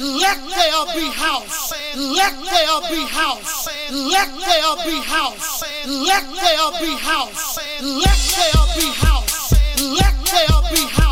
Let there be house. Let there be house. Let there be house. Let there be house. Let there be house. Let there be house.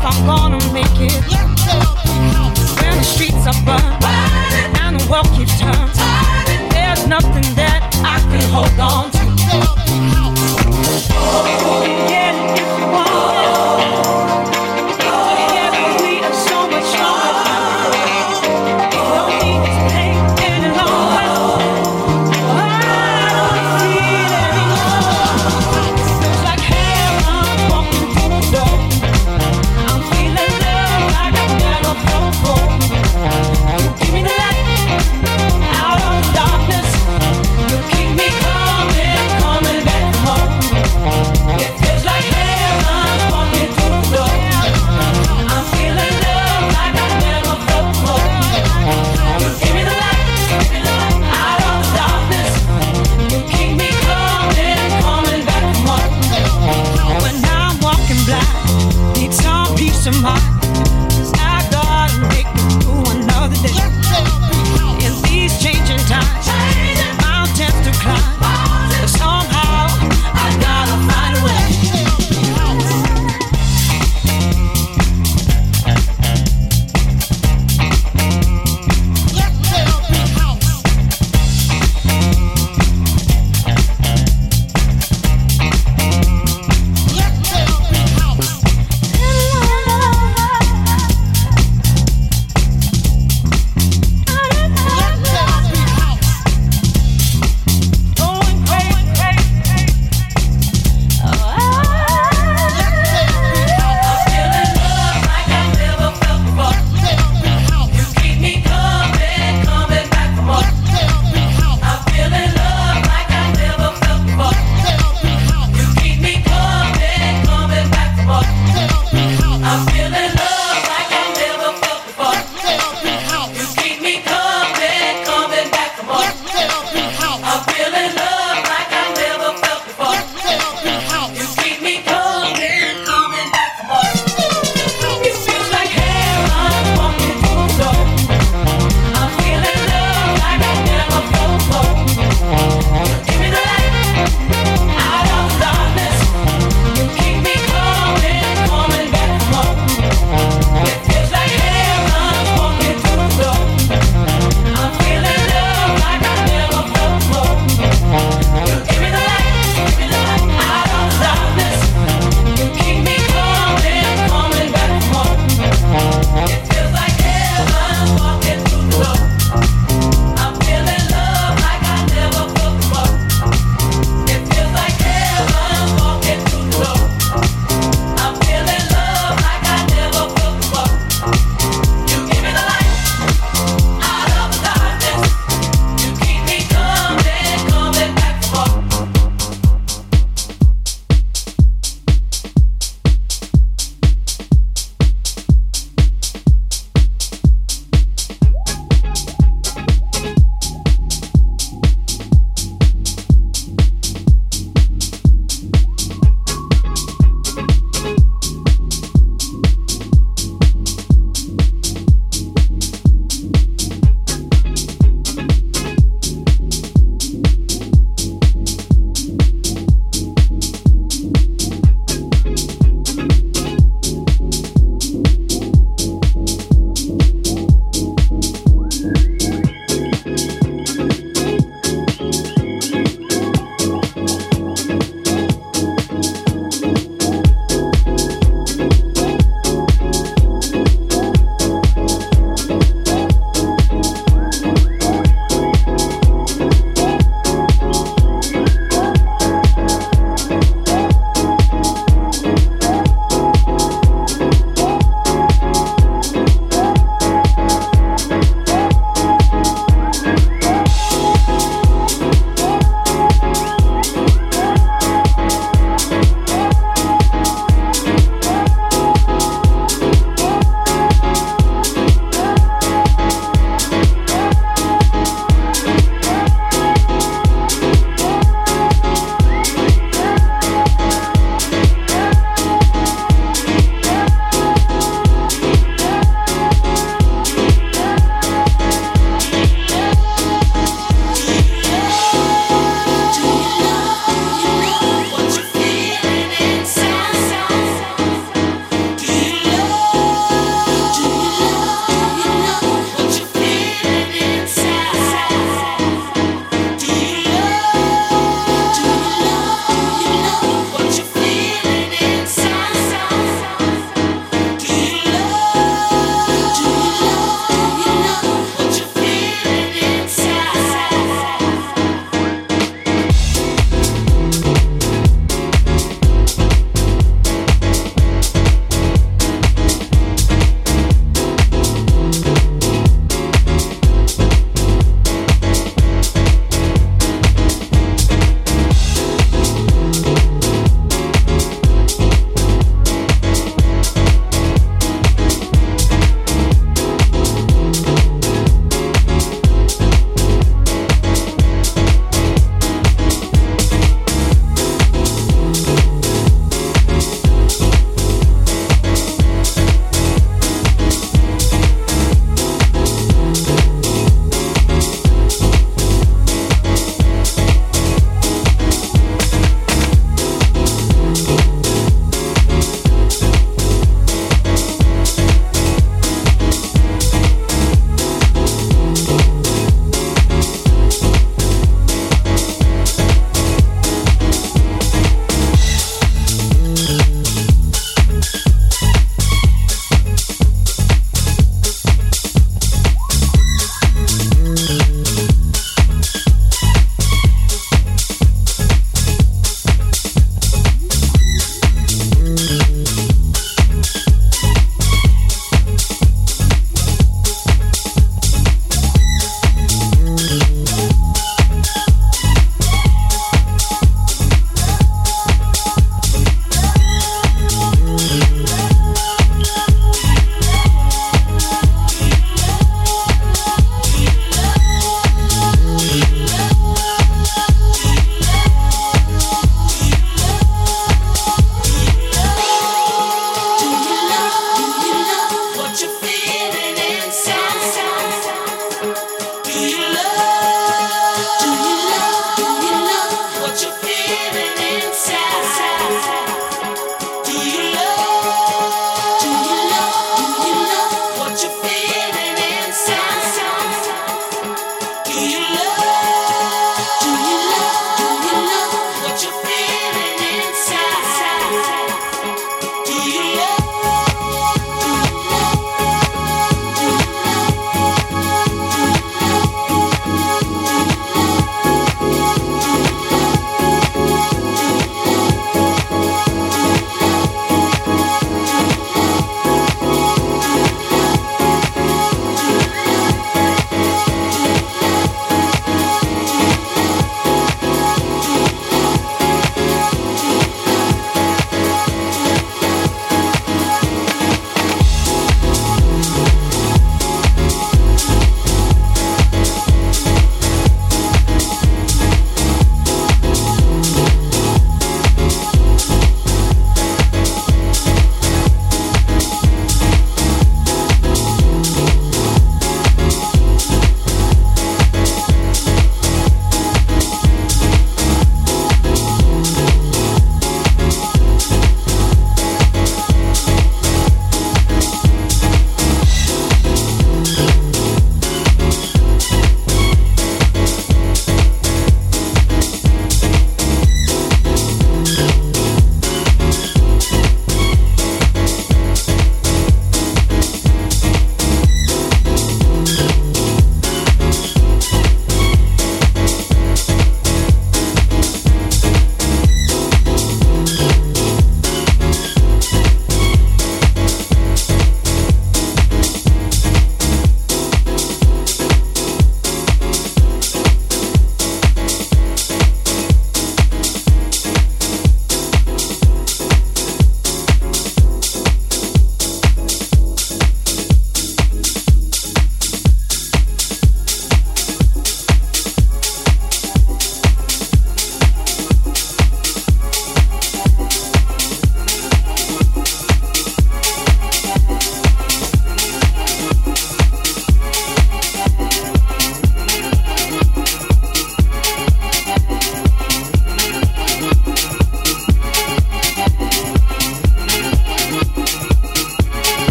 I'm gonna make it. When the streets are and the world keeps turning, there's nothing that I can hold on.